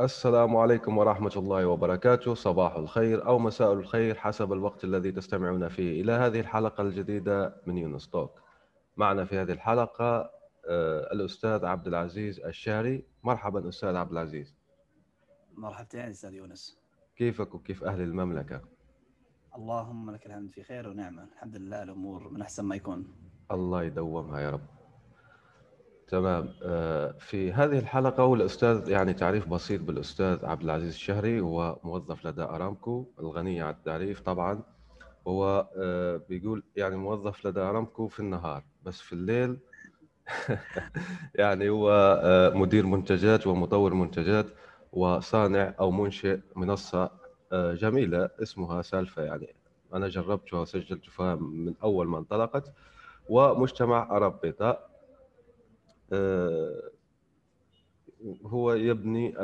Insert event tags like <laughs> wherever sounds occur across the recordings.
السلام عليكم ورحمة الله وبركاته. صباح الخير أو مساء الخير حسب الوقت الذي تستمعون فيه. إلى هذه الحلقة الجديدة من يونس توك. معنا في هذه الحلقة آه، الأستاذ عبد العزيز الشاري. مرحبا أستاذ عبد العزيز. مرحبتين أستاذ يونس. كيفك وكيف أهل المملكة؟ اللهم لك الحمد في خير ونعمة. الحمد لله الأمور من أحسن ما يكون. الله يدومها يا رب. تمام. آه، في هذه الحلقة والأستاذ يعني تعريف بسيط بالأستاذ عبد العزيز الشهري هو موظف لدى أرامكو الغني عن التعريف طبعا. هو آه، بيقول يعني موظف لدى أرامكو في النهار بس في الليل <laughs> يعني هو آه، مدير منتجات ومطور منتجات وصانع أو منشئ منصة جميلة اسمها سالفة يعني. أنا جربتها وسجلت فيها من أول ما انطلقت. ومجتمع آه، هو يبني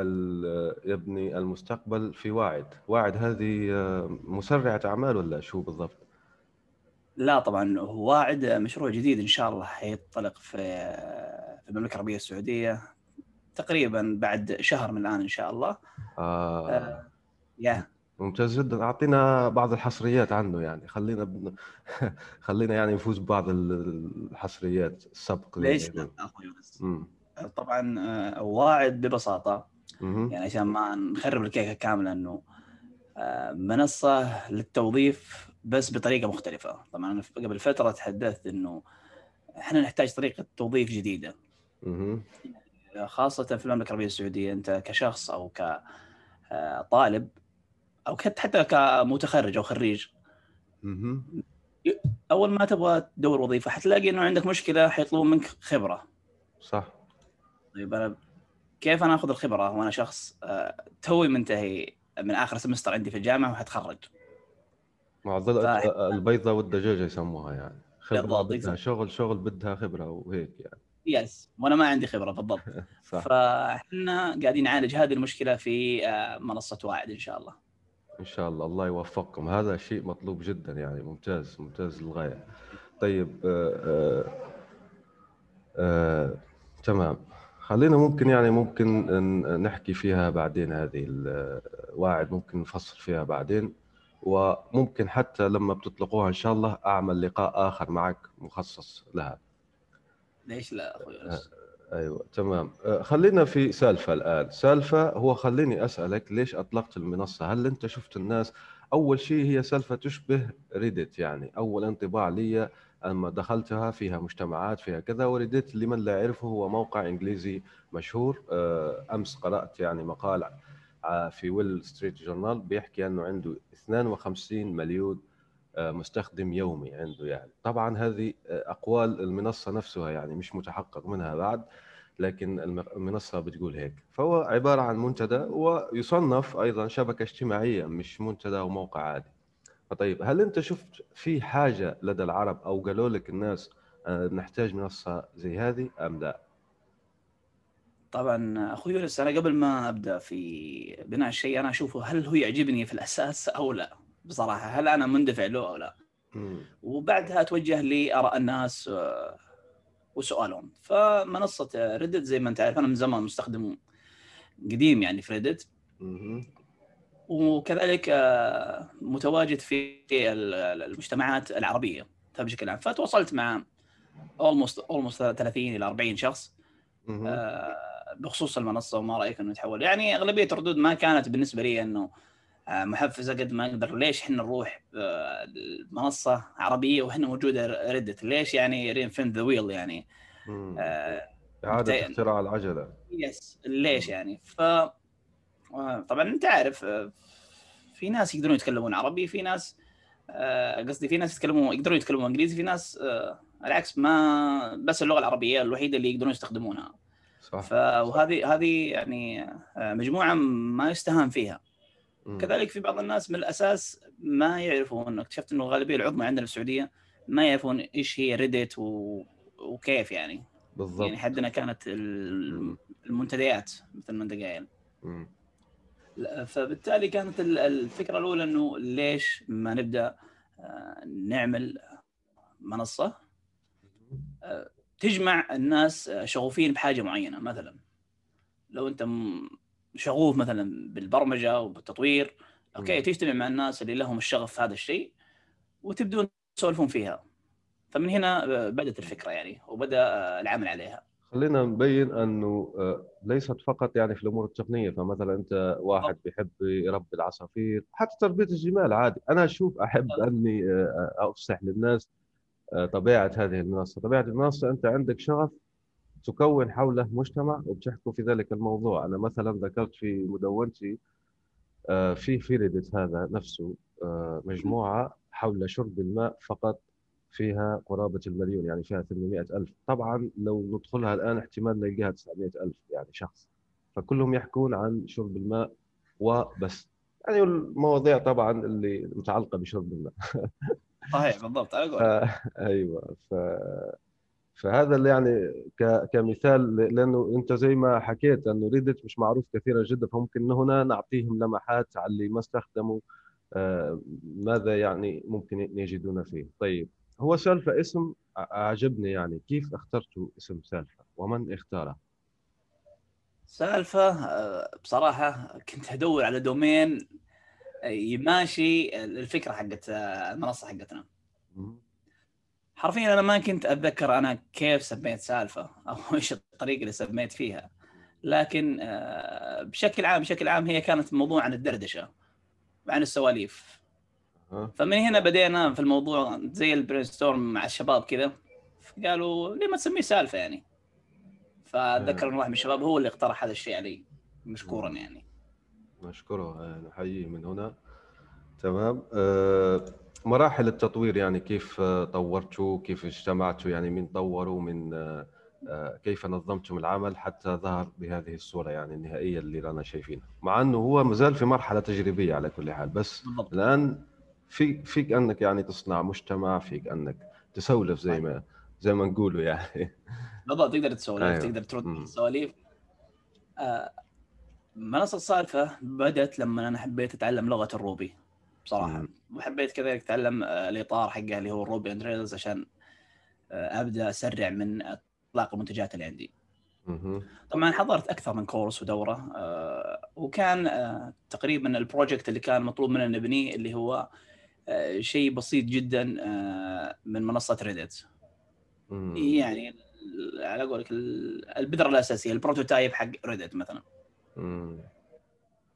يبني المستقبل في واعد واعد هذه آه، مسرعة أعمال ولا شو بالضبط؟ لا طبعا واعد مشروع جديد إن شاء الله حينطلق في في المملكة العربية السعودية تقريبا بعد شهر من الآن إن شاء الله آه. آه يا ممتاز جدا. أعطينا بعض الحصريات عنه يعني. خلينا بن... <laughs> خلينا يعني نفوز ببعض الحصريات السبق ليش لا أخوي طبعا آه، واعد ببساطة. يعني عشان ما نخرب الكيكة كاملة إنه آه، منصة للتوظيف بس بطريقة مختلفة. طبعا قبل فترة تحدثت إنه إحنا نحتاج طريقة توظيف جديدة. خاصة في المملكة العربية السعودية أنت كشخص أو كطالب أو حتى كمتخرج أو خريج. أول ما تبغى تدور وظيفة حتلاقي إنه عندك مشكلة حيطلبون منك خبرة. صح. طيب أنا كيف أنا آخذ الخبرة وأنا شخص آه، توي منتهي من آخر سمستر عندي في الجامعة وحتخرج. معضله ف... البيضة والدجاجة يسموها يعني. خبرة بدها شغل شغل بدها خبرة وهيك يعني. يس وأنا ما عندي خبرة بالضبط. <laughs> صح. فاحنا قاعدين نعالج هذه المشكلة في آه، منصة واعد إن شاء الله. إن شاء الله. الله يوفقكم. هذا شيء مطلوب جدا يعني. ممتاز ممتاز للغاية. طيب آه آه آه تمام. خلينا ممكن يعني ممكن نحكي فيها بعدين هذه الواعد ممكن نفصل فيها بعدين. وممكن حتى لما بتطلقوها إن شاء الله أعمل لقاء آخر معك مخصص لها. ليش لا أخوي أيوه تمام. أه، خلينا في سالفة الآن. سالفة هو خليني أسألك ليش أطلقت المنصة؟ هل أنت شفت الناس؟ أول شيء هي سالفة تشبه ريدت يعني. أول انطباع لي لما دخلتها فيها مجتمعات فيها كذا وريدت لمن لا يعرفه هو موقع إنجليزي مشهور. أه، أمس قرأت يعني مقال في ويل ستريت جورنال بيحكي أنه عنده 52 مليون مستخدم يومي عنده يعني. طبعا هذه أقوال المنصة نفسها يعني مش متحقق منها بعد لكن المنصة بتقول هيك. فهو عبارة عن منتدى ويصنف أيضا شبكة اجتماعية مش منتدى وموقع عادي. فطيب هل أنت شفت في حاجة لدى العرب أو قالوا لك الناس آه، نحتاج منصة زي هذه أم لا؟ طبعا أخوي يونس أنا قبل ما أبدأ في بناء الشيء أنا أشوفه هل هو يعجبني في الأساس أو لا. بصراحة هل أنا مندفع له أو لا؟ وبعدها اتوجه لاراء الناس آه، وسؤالهم. فمنصة Reddit زي ما أنت عارف أنا من زمان مستخدم قديم يعني في Reddit وكذلك آه، متواجد في المجتمعات العربية بشكل عام. فتواصلت مع almost almost 30 إلى 40 شخص آه، بخصوص المنصة وما رأيك إنه تحول يعني أغلبية الردود ما كانت بالنسبة لي إنه محفزة قد ما أقدر ليش إحنا نروح منصة عربية وإحنا موجودة Reddit ليش يعني reinvent the wheel يعني؟ آه إعادة اختراع العجلة. yes ليش يعني؟ ف آه، طبعا أنت عارف آه، في ناس يقدرون يتكلمون عربي في ناس قصدي في ناس يتكلمون يقدرون يتكلمون إنجليزي في ناس العكس ما بس اللغة العربية الوحيدة اللي يقدرون يستخدمونها. صح. فهذه هذه يعني آه، مجموعة ما يستهان فيها. كذلك في بعض الناس من الاساس ما يعرفون اكتشفت إنه الغالبية العظمى عندنا في السعودية ما يعرفون إيش هي ريديت و... وكيف يعني. بالضبط. يعني حدنا كانت المنتديات مثل ما انت قايل. فبالتالي كانت الفكرة الأولى إنه ليش ما نبدأ آه، نعمل منصة آه، تجمع الناس شغوفين بحاجة معينة مثلا. لو أنت شغوف مثلا بالبرمجة وبالتطوير. أوكي تجتمع مع الناس اللي لهم الشغف في هذا الشيء وتبدون تسولفون فيها. فمن هنا آه، بدأت الفكرة يعني وبدأ العمل عليها. خلينا نبين أنه آه، ليست فقط يعني في الأمور التقنية. فمثلا أنت واحد بيحب يربي العصافير حتى تربية الجمال عادي. أنا أشوف أحب أني آه، افصح للناس طبيعة هذه المنصة. طبيعة المنصة أنت عندك شغف تكون حوله مجتمع وبتحكوا في ذلك الموضوع. أنا مثلا ذكرت في مدونتي في في ريدت هذا نفسه مجموعة حول شرب الماء فقط فيها قرابة المليون يعني فيها 800 ألف. طبعا لو ندخلها الآن احتمال نلقاها 900 ألف يعني شخص. فكلهم يحكون عن شرب الماء وبس. يعني المواضيع طبعا اللي متعلقة بشرب الماء. صحيح بالضبط <laughs> أيوه ف فهذا اللي يعني. كمثال لأنه أنت زي ما حكيت أنه ريدت مش معروف كثيرا جدا فممكن هنا نعطيهم لمحات على اللي ما استخدموا آه ماذا يعني ممكن يجدون فيه طيب هو سالفة اسم أعجبني يعني كيف اخترتوا اسم سالفة ومن اختاره؟ سالفة آه، بصراحة كنت أدور على دومين آه، يماشي الفكرة حقت المنصة حقتنا حرفيا أنا ما كنت أتذكر أنا كيف سميت سالفة أو <laughs> إيش الطريقة اللي سميت فيها. لكن بشكل عام بشكل عام هي كانت موضوع عن الدردشة عن السواليف. فمن هنا بدينا في الموضوع زي ال brainstorm مع الشباب كذا قالوا ليه ما تسميه سالفة يعني؟ فأتذكر إن واحد من الشباب هو اللي اقترح هذا الشيء علي مشكورا يعني. مشكورة نحييه من هنا. تمام أه مراحل التطوير يعني كيف طورتوا كيف اجتمعتوا؟ يعني مين طوروا من أه كيف نظمتم العمل حتى ظهر بهذه الصورة يعني النهائية اللي رانا شايفينها. مع إنه هو مازال في مرحلة تجريبية على كل حال بس بالضبط. الآن فيك فيك أنك يعني تصنع مجتمع فيك أنك تسولف زي ما زي ما نقولوا يعني. <laughs> بالضبط تقدر تسولف أيوه. تقدر ترد السواليف آه منصة السالفه بدأت لما أنا حبيت أتعلم لغة ال Ruby. بصراحة. مم. وحبيت كذلك أتعلم آه الإطار حقه اللي هو ال Ruby on Rails عشان آه أبدأ أسرع من إطلاق المنتجات اللي عندي. طبعا حضرت أكثر من كورس ودورة آه وكان تقريبا ال project اللي كان مطلوب مننا نبنيه اللي هو شيء بسيط جدا من منصة Reddit يعني على قولك البذرة الأساسية ال prototype حق Reddit مثلا.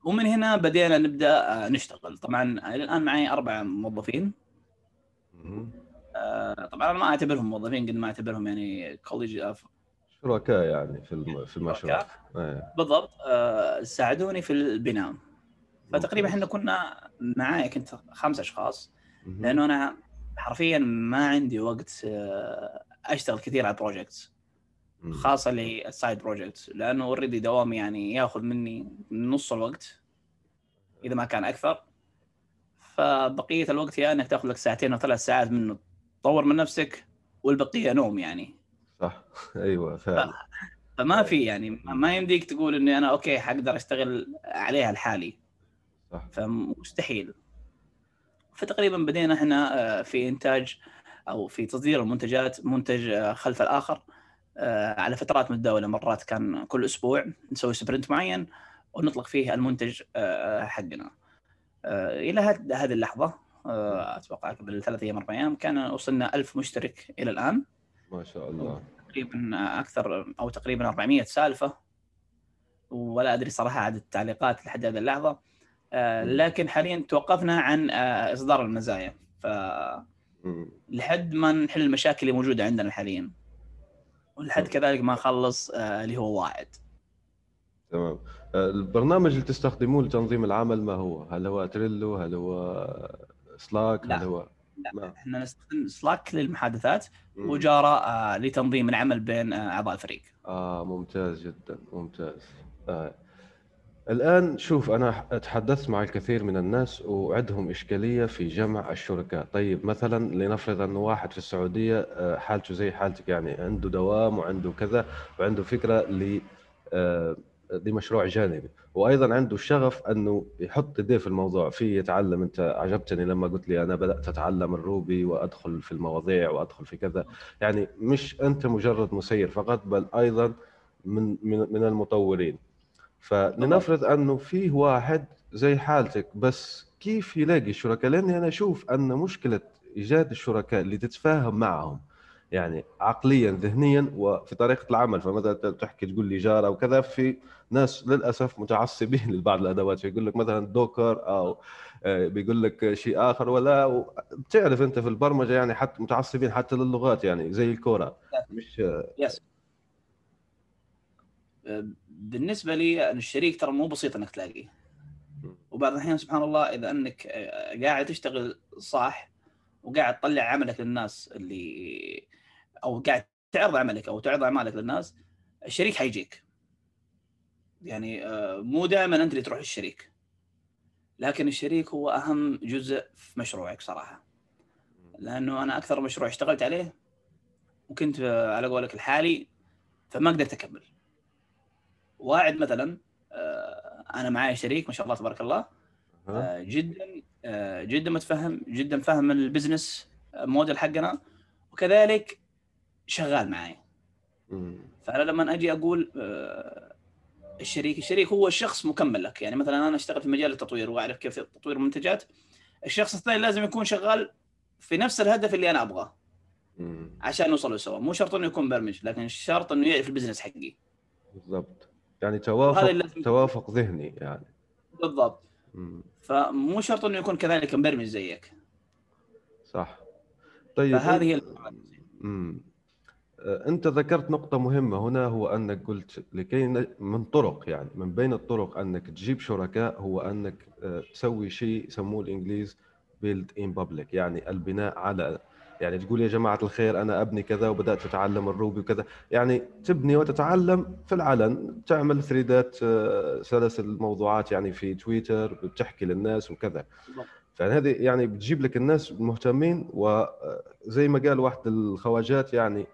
ومن هنا بدينا نبدأ آه، نشتغل. طبعا الآن معي أربع موظفين. طبعا أنا ما أعتبرهم موظفين قد ما أعتبرهم يعني colleague شركاء يعني في في المشروع. إيه. بالضبط. ساعدوني في البناء. فتقريبا إحنا كنا معايا كنت خمس أشخاص لأنه أنا حرفيا ما عندي وقت آه، أشتغل كثير على projects خاصة لل side projects لأنه already دوامي يعني ياخذ مني نص الوقت إذا ما كان أكثر. فبقية الوقت يا إنك تاخذ لك ساعتين أو ثلاث ساعات منه تطور من نفسك والبقية نوم يعني. صح. <laughs> أيوه فعلا. فما في يعني ما يمديك تقول إني أنا okay حقدر أشتغل عليها لحالي. صح. فمستحيل. فتقريبا بدينا إحنا آه، في إنتاج أو في تصدير المنتجات منتج آه، خلف الآخر. على فترات متداوله مرات كان كل أسبوع نسوي سبرنت معين ونطلق فيه المنتج حقنا. إلى هذه اللحظة أتوقع قبل ثلاث أيام أربع أيام كان وصلنا ألف مشترك إلى الآن. ما شاء الله. تقريبا أكثر أو تقريبا 400 سالفة. ولا أدري صراحة عدد التعليقات لحد هذه اللحظة. آه، لكن حاليا توقفنا عن آه، إصدار المزايا. ف لحد ما نحل المشاكل اللي موجودة عندنا حاليا. ولحد كذلك ما نخلص آه، اللي هو واعد تمام البرنامج اللي تستخدموه لتنظيم العمل ما هو؟ هل هو تريلو؟ هل هو سلاك؟ لا. هل هو لا إحنا نستخدم سلاك للمحادثات وجارة آه لتنظيم العمل بين آه أعضاء الفريق آه ممتاز جدا ممتاز آه. الآن شوف أنا تحدثت مع الكثير من الناس وعندهم إشكالية في جمع الشركاء. طيب مثلا لنفرض أنه واحد في السعودية آه، حالته زي حالتك يعني عنده دوام وعنده كذا وعنده فكرة ل آه، لمشروع جانبي. وأيضا عنده الشغف أنه يحط يديه في الموضوع. في يتعلم أنت عجبتني لما قلت لي أنا بدأت أتعلم الروبي وأدخل في المواضيع وأدخل في كذا. يعني مش أنت مجرد مسير فقط بل أيضا من من, من المطورين. فلنفرض أنه فيه واحد زي حالتك بس كيف يلاقي الشركاء؟ لأني أنا أشوف أن مشكلة إيجاد الشركاء اللي تتفاهم معهم يعني عقليا ذهنيا وفي طريقة العمل. فمثلا تحكي تقول لي جارة وكذا في ناس للأسف متعصبين <laughs> لبعض الأدوات. فيقول لك مثلا دوكر أو آه، بيقول لك شيء آخر ولا بتعرف أنت في البرمجة يعني حتى متعصبين حتى للغات يعني زي الكورة. مش يس بالنسبة لي الشريك ترى مو بسيط إنك تلاقيه. وبعض الأحيان سبحان الله إذا إنك آه، قاعد تشتغل صح وقاعد تطلع عملك للناس اللي أو قاعد تعرض عملك أو تعرض أعمالك للناس الشريك حيجيك. يعني آه، مو دائما أنت اللي تروح للشريك. لكن الشريك هو أهم جزء في مشروعك صراحة. لأنه أنا أكثر مشروع اشتغلت عليه وكنت على قولك الحالي فما قدرت أكمل. واعد مثلا آه، أنا معي شريك ما شاء الله تبارك الله. آه، جدا جدا متفهم جدا فاهم البزنس موديل حقنا. وكذلك شغال معي فأنا لما أجي أقول آه، الشريك الشريك هو الشخص مكمل لك. يعني مثلا أنا أشتغل في مجال التطوير وأعرف كيف تطوير المنتجات. الشخص الثاني لازم يكون شغال في نفس الهدف اللي أنا أبغاه. عشان نوصل سوا مو شرط إنه يكون مبرمج لكن شرط إنه يعرف البزنس حقي. بالضبط. يعني توافق توافق ذهني يعني. بالضبط. فمو شرط إنه يكون كذلك مبرمج زيك. صح. طيب فهذه امم أنت ذكرت نقطة مهمة هنا هو أنك قلت لكي من طرق يعني من بين الطرق أنك تجيب شركاء هو أنك آه، تسوي شيء يسموه الإنجليز build in public يعني البناء على يعني تقول يا جماعة الخير أنا أبني كذا وبدأت أتعلم ال Ruby وكذا. يعني تبني وتتعلم في العلن تعمل thread ات آه، سلاسل موضوعات يعني في تويتر بتحكي للناس وكذا. فهذه يعني بتجيب لك الناس مهتمين وزي ما قال واحد الخواجات يعني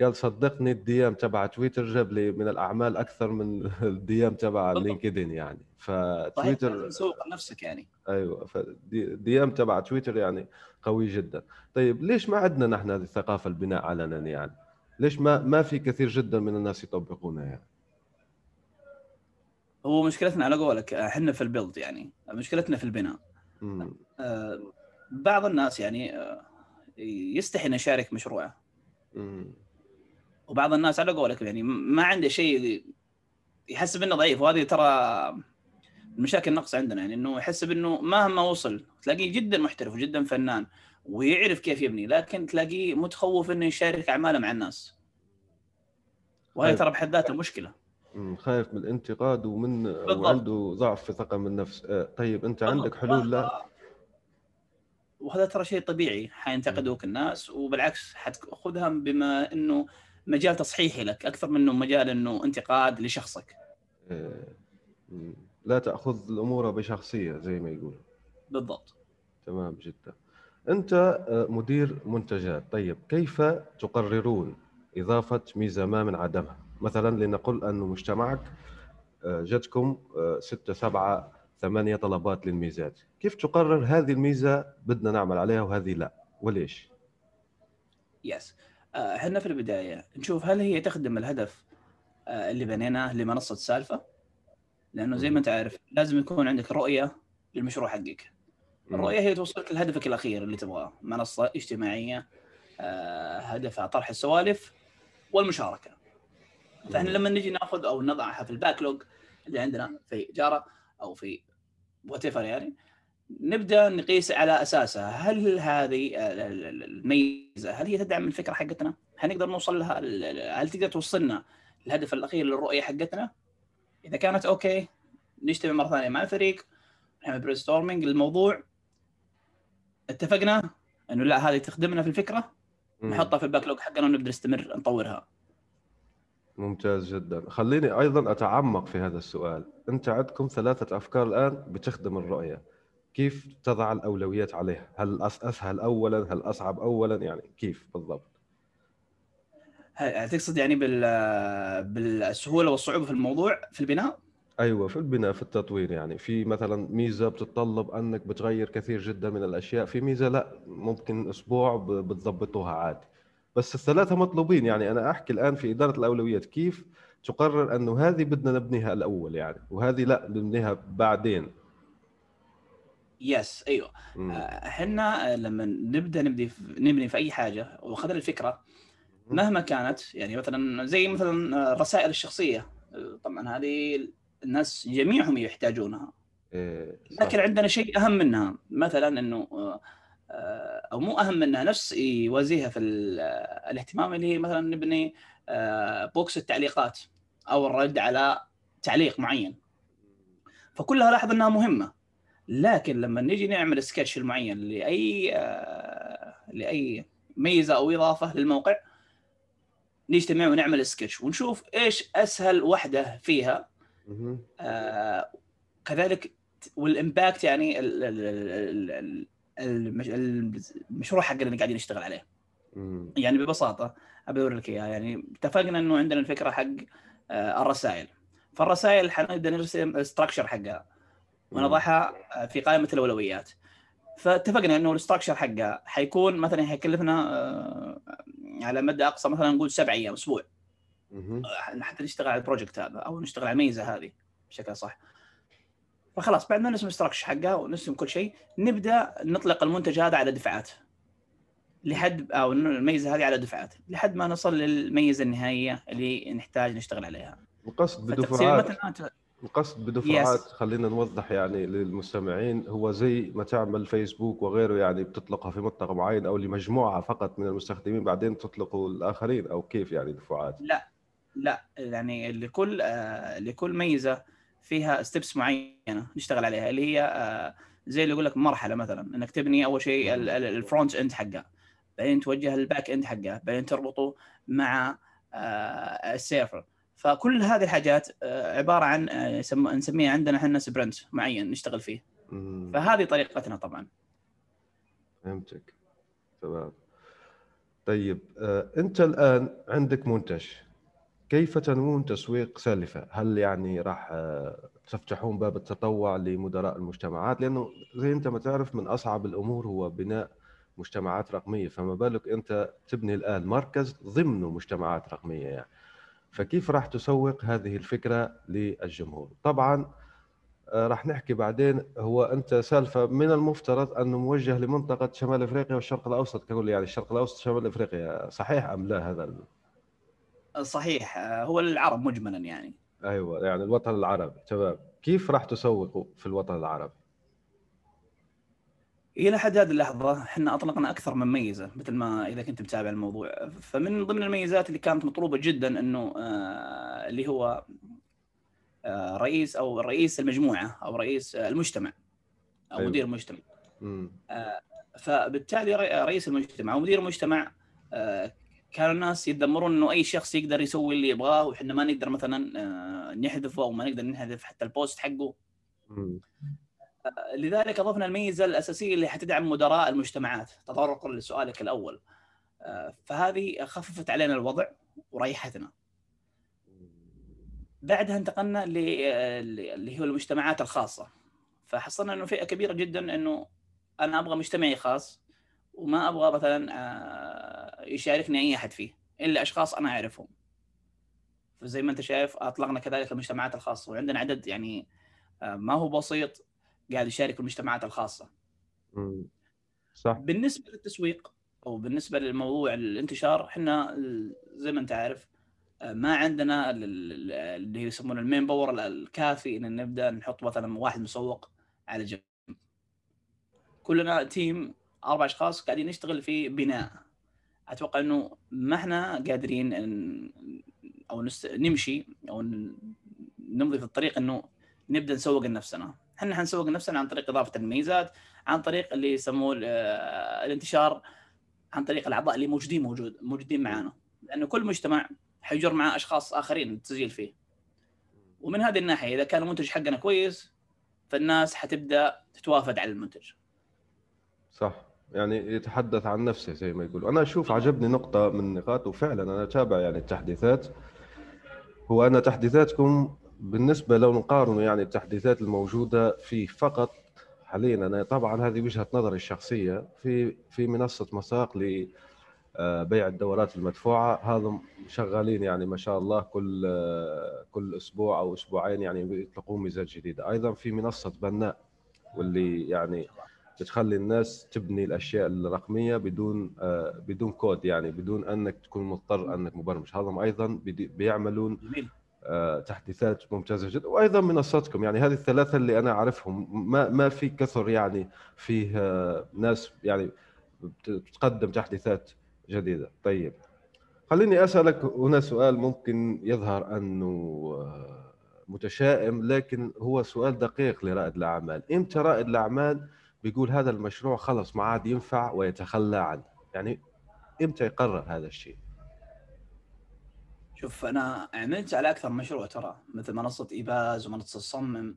قال صدقني ال DM تبع تويتر جاب لي من الأعمال أكثر من <laughs> ال DM تبع LinkedIn يعني. فتويتر تسوق نفسك يعني. أيوه فال DM تبع تويتر يعني قوي جدا. طيب ليش ما عندنا نحن هذه الثقافة البناء علنا يعني ليش ما ما في كثير جدا من الناس يطبقونها يعني؟ هو مشكلتنا على قولك إحنا في ال build يعني. مشكلتنا في البناء. آه بعض الناس يعني آه يستحي إنه يشارك مشروعه. وبعض الناس على قولك يعني ما عنده شيء يحسب انه ضعيف. وهذه ترى المشاكل نقص عندنا يعني إنه يحسب انه مهما وصل تلاقيه جدا محترف وجدا فنان ويعرف كيف يبني لكن تلاقيه متخوف إنه يشارك أعماله مع الناس. وهي طيب. ترى بحد ذاتها مشكلة. خايف من الانتقاد ومن بالضبط. وعنده ضعف في الثقه من النفس. آه، طيب أنت بالضبط. عندك حلول لا؟ وهذا ترى شيء طبيعي حينتقدوك الناس وبالعكس حتأخذها بما إنه مجال تصحيحي لك أكثر منه مجال إنه انتقاد لشخصك. آه، لا تأخذ الأمور بشخصية زي ما يقول بالضبط. تمام جدا. أنت آه، مدير منتجات. طيب كيف تقررون إضافة ميزة ما من عدمها؟ مثلا لنقل أن مجتمعك آه، جتكم ستة سبعة ثمانية طلبات للميزات. كيف تقرر هذه الميزة بدنا نعمل عليها وهذه لا؟ وليش؟ يس آه، إحنا في البداية نشوف هل هي تخدم الهدف آه، اللي بنيناه لمنصة سالفة؟ لأنه زي ما أنت عارف لازم يكون عندك رؤية للمشروع حقك الرؤية هي توصلك لهدفك الأخير اللي تبغاه منصة اجتماعية آه، هدفها طرح السوالف والمشاركة فإحنا لما نجي نأخذ أو نضعها في ال backlog اللي عندنا في Jira أو في what يعني نبدأ نقيس على أساسها هل هذه الميزة هل هي تدعم الفكرة حقتنا؟ هل نقدر نوصل لها؟ هل تقدر توصلنا الهدف الأخير للرؤية حقتنا؟ إذا كانت okay نجتمع مرة ثانية مع الفريق نعمل brainstorming للموضوع. اتفقنا إنه لا هذه تخدمنا في الفكرة نحطها في الباك لوج حقنا ونبدا نستمر نطورها. ممتاز جدا. خليني أيضا أتعمق في هذا السؤال. أنت عندكم ثلاثة أفكار الآن بتخدم الرؤية. كيف تضع الأولويات عليها؟ هل أسهل اولا؟ هل أصعب اولا؟ يعني كيف بالضبط؟ تقصد يعني بال بالسهولة والصعوبة في الموضوع في البناء؟ أيوه في البناء في التطوير يعني. في مثلا ميزة بتتطلب أنك بتغير كثير جدا من الأشياء في ميزة لا ممكن أسبوع بتضبطوها عادي. بس الثلاثة مطلوبين يعني. أنا أحكي الآن في إدارة الأولويات كيف تقرر أنه هذه بدنا نبنيها الأول يعني وهذه لا نبنيها بعدين. يس أيوه. إحنا لما نبدأ نبني نبني في أي حاجة واخذنا الفكرة مهما كانت يعني مثلا زي مثلا الرسائل الشخصية. طبعا هذه الناس جميعهم يحتاجونها. إيه، لكن عندنا شيء أهم منها. مثلا إنه آه، أو مو أهم منها نفس يوازيها في الاهتمام اللي هي مثلا نبني آه، بوكس التعليقات أو الرد على تعليق معين. فكلها لاحظ إنها مهمة. لكن لما نجي نعمل سكتش المعين لأي آه، لأي ميزة أو إضافة للموقع نجتمع ونعمل سكتش ونشوف إيش أسهل وحدة فيها. آه كذلك وال impact يعني المشروع حقنا اللي قاعدين نشتغل عليه. يعني ببساطة أبي اوري لك إياها. يعني اتفقنا إنه عندنا الفكرة حق آه الرسائل. فالرسائل حنبدأ نرسم ال structure حقها. ونضعها آه، في قائمة الأولويات. فاتفقنا إنه ال structure حقها حيكون مثلا حيكلفنا على مدى أقصى مثلا نقول سبع أيام أسبوع. حتى نشتغل على ال project هذا أو نشتغل على الميزة هذه بشكل صح. فخلاص بعد ما نرسم structure حقها ونرسم كل شيء نبدأ نطلق المنتج هذا على دفعات. لحد أو الميزة هذه على دفعات. لحد ما نصل للميزة النهائية اللي نحتاج نشتغل عليها. القصد بدفعات. القصد بدفعات yes. خلينا نوضح يعني للمستمعين هو زي ما تعمل فيسبوك وغيره يعني بتطلقها في منطقه معينه أو لمجموعة فقط من المستخدمين بعدين تطلقوا الآخرين أو كيف يعني دفعات لا لا يعني لكل آه لكل ميزة فيها steps معينة نشتغل عليها اللي هي آه زي اللي يقول لك مرحلة مثلا إنك تبني أول شيء ال front end حقها بعدين توجه ال back end حقها بعدين تربطه مع آه ال server فكل هذه الحاجات آه عبارة عن آه نسميها عندنا إحنا sprint معين نشتغل فيه. فهذه طريقتنا طبعا. فهمتك. تمام. طيب آه أنت الآن عندك منتج. كيف تنوون تسويق سالفة؟ هل يعني راح تفتحون باب التطوع لمدراء المجتمعات؟ لأنه زي أنت ما تعرف من أصعب الأمور هو بناء مجتمعات رقمية. فما بالك أنت تبني الآن مركز ضمن مجتمعات رقمية يعني. فكيف راح تسوق هذه الفكرة للجمهور؟ طبعا آه، راح نحكي بعدين هو أنت سالفة من المفترض أنه موجه لمنطقة شمال إفريقيا والشرق الأوسط ككل يعني الشرق الأوسط شمال إفريقيا صحيح أم لا هذا صحيح هو العرب مجملا يعني أيوه يعني الوطن العربي تمام كيف راح تسوقوا في الوطن العربي؟ إلى حد هذه اللحظة إحنا أطلقنا أكثر من ميزة مثل ما إذا كنت متابع الموضوع. فمن ضمن الميزات اللي كانت مطلوبة جدا إنه آه اللي هو آه رئيس أو رئيس المجموعة أو رئيس المجتمع أو أيوة. مدير المجتمع. آه فبالتالي رئيس المجتمع أو مدير المجتمع آه كانوا الناس يتذمرون إنه أي شخص يقدر يسوي اللي يبغاه وإحنا ما نقدر مثلا آه، نحذفه أو ما نقدر نحذف حتى البوست حقه. آه، لذلك أضفنا الميزة الأساسية اللي حتدعم مدراء المجتمعات. تطرقا لسؤالك الأول. آه، فهذه خففت علينا الوضع وريحتنا. بعدها انتقلنا اللي هو المجتمعات الخاصة. فحصلنا إنه فئة كبيرة جدا إنه أنا أبغى مجتمعي خاص وما أبغى مثلا يشاركني أي أحد فيه إلا أشخاص أنا أعرفهم. فزي ما أنت شايف أطلقنا كذلك المجتمعات الخاصة. وعندنا عدد يعني آه، ما هو بسيط. قاعد يشارك في المجتمعات الخاصة. صح. بالنسبة للتسويق أو بالنسبة للموضوع الانتشار إحنا زي ما أنت عارف آه، ما عندنا اللي يسمونه ال manpower الكافي إن نبدأ نحط مثلا واحد مسوق على جنب. كلنا تيم أربع أشخاص قاعدين نشتغل في بناء. أتوقع إنه ما إحنا قادرين أو نمشي أو نمضي في الطريق إنه نبدأ نسوق لنفسنا. إحنا حنسوق نفسنا عن طريق إضافة الميزات عن طريق اللي يسموه آه، الانتشار عن طريق الأعضاء اللي موجودين موجود موجودين معانا. لأنه كل مجتمع حيجر معاه أشخاص آخرين للتسجيل فيه. ومن هذه الناحية إذا كان المنتج حقنا كويس فالناس حتبدأ تتوافد على المنتج. صح. يعني يتحدث عن نفسه زي ما يقولوا. أنا أشوف عجبني نقطة من النقاط وفعلا أنا أتابع يعني التحديثات. هو ان تحديثاتكم بالنسبة لو نقارن يعني التحديثات الموجودة في فقط حاليا أنا طبعا هذه وجهة نظري الشخصية في في منصة مساق لبيع الدورات المدفوعة هذا شغالين يعني ما شاء الله كل كل أسبوع أو أسبوعين يعني يطلقون ميزات جديدة أيضا في منصة بناء واللي يعني بتخلي الناس تبني الأشياء الرقمية بدون بدون كود يعني بدون أنك تكون مضطر أنك مبرمج هذا أيضا بيعملون. آه، تحديثات ممتازة جدا وأيضا منصتكم. يعني هذه الثلاثة اللي أنا أعرفهم ما ما في كثر يعني فيه آه، ناس يعني بتقدم تحديثات جديدة. طيب خليني أسألك هنا سؤال ممكن يظهر أنه آه، متشائم لكن هو سؤال دقيق لرائد الأعمال. إمتى رائد الأعمال بيقول هذا المشروع خلص ما عاد ينفع ويتخلى عنه؟ يعني إمتى يقرر هذا الشيء؟ شوف أنا عملت على أكثر مشروع ترى مثل منصة إيباز ومنصة صمم.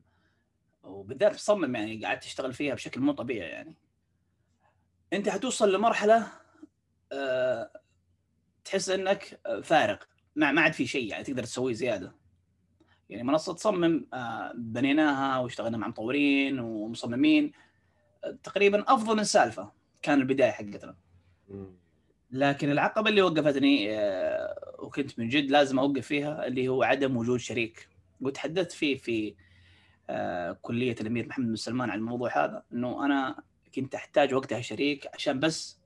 وبالذات تصمم يعني قاعد تشتغل فيها بشكل مو طبيعي يعني. أنت حتوصل لمرحلة أه تحس إنك فارغ ما ما عاد في شيء يعني تقدر تسويه زيادة. يعني منصة تصمم أه بنيناها واشتغلنا مع مطورين ومصممين. أه تقريبا أفضل من سالفة كان البداية حقتنا. لكن العقبة اللي وقفتني وكنت من جد لازم أوقف فيها اللي هو عدم وجود شريك. وتحدثت فيه في آه، كلية الأمير محمد بن سلمان عن الموضوع هذا إنه أنا كنت أحتاج وقتها شريك عشان بس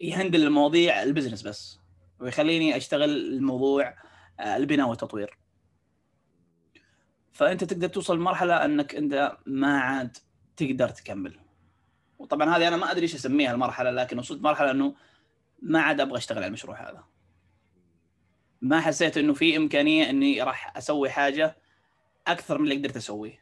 يهندل المواضيع البزنس بس ويخليني أشتغل الموضوع آه، البناء والتطوير. فأنت تقدر توصل لمرحلة إنك أنت ما عاد تقدر تكمل. وطبعا هذه أنا ما أدري إيش أسميها المرحلة لكن وصلت مرحلة إنه ما عاد أبغى أشتغل على المشروع هذا. ما حسيت إنه في إمكانية إني راح أسوي حاجة أكثر من اللي قدرت أسويه.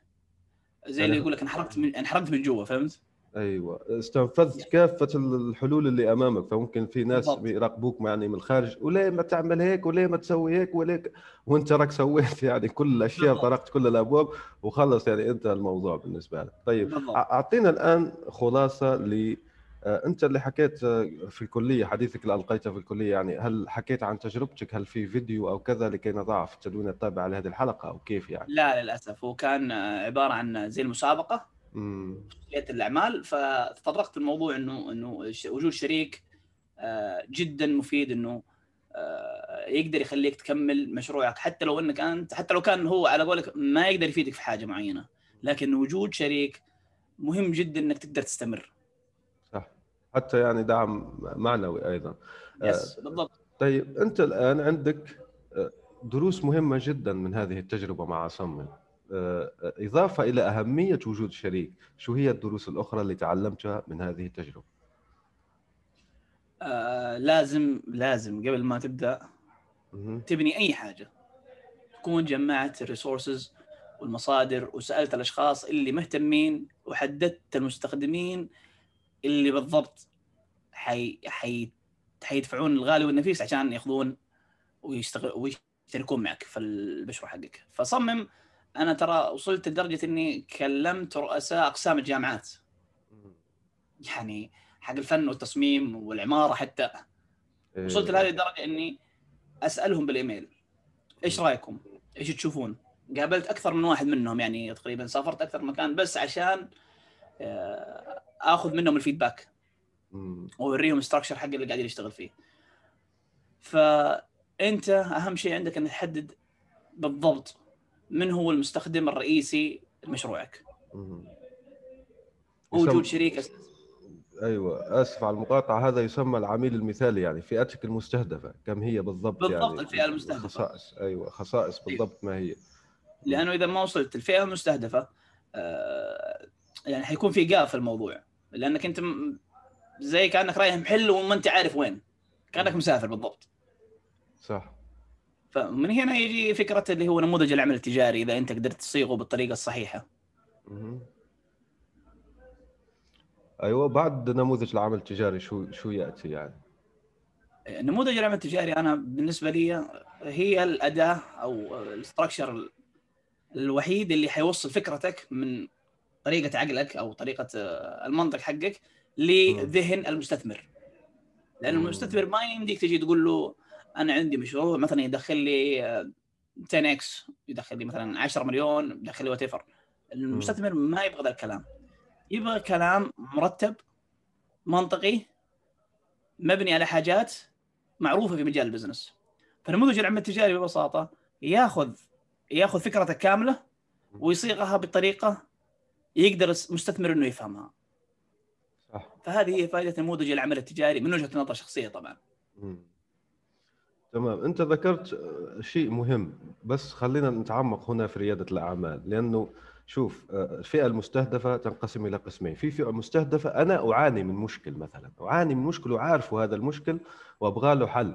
زي اللي يقول لك انحرقت من انحرقت من جوا فهمت؟ أيوه. استنفذت كافة الحلول اللي أمامك. فممكن في ناس بالضبط. بيراقبوك يعني من الخارج. وليه ما تعمل هيك؟ وليه ما تسوي هيك؟ وليه وأنت راك سويت <laughs> يعني كل الأشياء طرقت كل الأبواب وخلص يعني انتهى الموضوع بالنسبة لك. طيب بالضبط. أعطينا الآن خلاصة ل انت اللي حكيت آه، في الكلية حديثك اللي ألقيته في الكلية يعني هل حكيت عن تجربتك؟ هل في فيديو أو كذا لكي نضعه في التدوين التابع لهذه الحلقة أو كيف يعني؟ لا للأسف. هو كان آه، عبارة عن زي المسابقة كليه الأعمال. فتطرقت الموضوع إنه إنه وجود شريك جدا مفيد إنه يقدر يخليك تكمل مشروعك. حتى لو إنك أنت حتى لو كان هو على قولك ما يقدر يفيدك في حاجة معينة لكن وجود شريك مهم جدا إنك تقدر تستمر. حتى يعني دعم معنوي أيضا. يس بالضبط. طيب أنت الآن عندك آه، دروس مهمة جدا من هذه التجربة مع صمم آه، إضافة إلى أهمية وجود شريك. شو هي الدروس الأخرى اللي تعلمتها من هذه التجربة؟ آه لازم لازم قبل ما تبدأ تبني أي حاجة. تكون جمعت الريسورسز والمصادر وسألت الأشخاص اللي مهتمين وحددت المستخدمين اللي بالضبط حي حي حيدفعون الغالي والنفيس عشان ياخذون ويشتغل ويشتركون معك في المشروع حقك فصمم أنا ترى وصلت لدرجة إني كلمت رؤساء أقسام الجامعات يعني حق الفن والتصميم والعمارة حتى إيه. وصلت لهذه الدرجة إني أسألهم بالإيميل إيش رأيكم؟ إيش تشوفون؟ قابلت أكثر من واحد منهم يعني تقريبا سافرت أكثر مكان بس عشان آخذ منهم الفيدباك. وأوريهم الستراكشر حق اللي قاعدين يشتغل فيه. فانت أهم شيء عندك إنك تحدد بالضبط من هو المستخدم الرئيسي لمشروعك. وجود شريك. أيوه آسف على المقاطعة هذا يسمى العميل المثالي يعني فئتك المستهدفة كم هي بالضبط بالضبط يعني؟ الفئة المستهدفة. خصائص أيوه خصائص. بالضبط ما هي. لأنه إذا ما وصلت الفئه المستهدفة آه يعني حيكون في جاب في الموضوع. لأنك أنت زي كأنك رايح محل وما أنت عارف وين. كأنك مسافر بالضبط. صح. فمن هنا يجي فكرة اللي هو نموذج العمل التجاري إذا أنت قدرت تصيغه بالطريقة الصحيحة. أيوه بعد نموذج العمل التجاري شو شو يأتي يعني؟ نموذج العمل التجاري أنا بالنسبة لي هي الأداة أو ال structure الوحيد اللي حيوصل فكرتك من طريقة عقلك أو طريقة آه، المنطق حقك لذهن المستثمر. لأن. المستثمر ما يمديك تجي تقول له أنا عندي مشروع مثلا يدخل لي آه، 10 x يدخل لي مثلا 10 مليون يدخل لي وات المستثمر ما يبغى ذا الكلام. يبغى كلام مرتب منطقي مبني على حاجات معروفة في مجال البزنس. فنموذج العمل التجاري ببساطة ياخذ ياخذ فكرتك كاملة ويصيغها بطريقه يقدر المستثمر إنه يفهمها. صح. فهذه هي فائدة نموذج العمل التجاري من وجهة نظر شخصية طبعا. مم. تمام. أنت ذكرت آه، شيء مهم بس خلينا نتعمق هنا في ريادة الأعمال لأنه شوف آه، الفئه المستهدفة تنقسم إلى قسمين. في فئة مستهدفة أنا أعاني من مشكل مثلا. أعاني من مشكل وعارف هذا المشكل وأبغى له حل.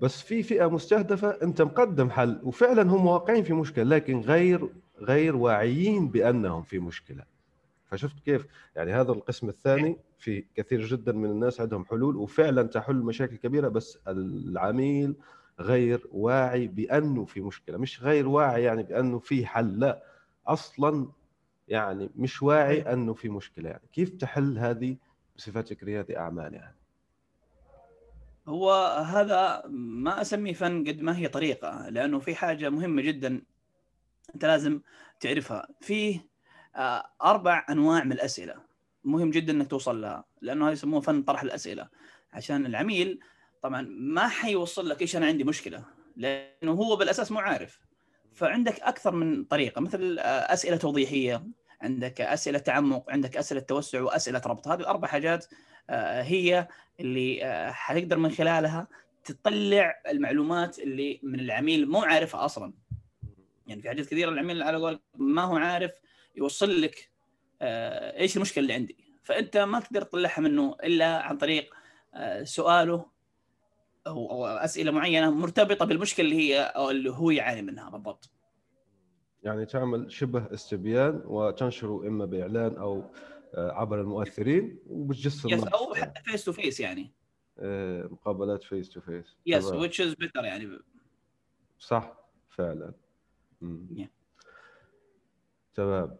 بس في فئة مستهدفة أنت مقدم حل وفعلا هم واقعين في مشكلة لكن غير غير واعيين بأنهم في مشكلة. فشفت كيف؟ يعني هذا القسم الثاني في كثير جدا من الناس عندهم حلول وفعلا تحل مشاكل كبيرة بس العميل غير واعي بأنه في مشكلة. مش غير واعي يعني بأنه في حل لا. أصلا يعني مش واعي أنه في مشكلة يعني. كيف تحل هذه بصفتك ريادي أعمال يعني؟ هو هذا ما أسميه فن قد ما هي طريقة لأنه في حاجة مهمة جدا أنت لازم تعرفها. في آه، أربع أنواع من الأسئلة. مهم جدا إنك توصل لها لأنه هذا يسموه فن طرح الأسئلة. عشان العميل طبعا ما حيوصل لك إيش أنا عندي مشكلة. لأنه هو بالأساس مو عارف. فعندك أكثر من طريقة مثل آه، أسئلة توضيحية عندك أسئلة تعمق عندك أسئلة توسع وأسئلة ربط. هذه الأربع حاجات آه، هي اللي آه، حتقدر من خلالها تطلع المعلومات اللي من العميل مو عارفها أصلا. يعني في حاجات كثيرة العميل على قول ما هو عارف يوصل لك آه، إيش المشكلة اللي عندي؟ فأنت ما تقدر تطلعها منه إلا عن طريق آه، سؤاله أو أسئلة معينة مرتبطة بالمشكلة اللي هي أو اللي هو يعاني منها بالضبط. يعني تعمل شبه استبيان وتنشره إما بإعلان أو آه، عبر المؤثرين وبتجس yes أو حتى face to face يعني. مقابلات face to face yes which is better يعني. صح فعلا. Yeah. تمام.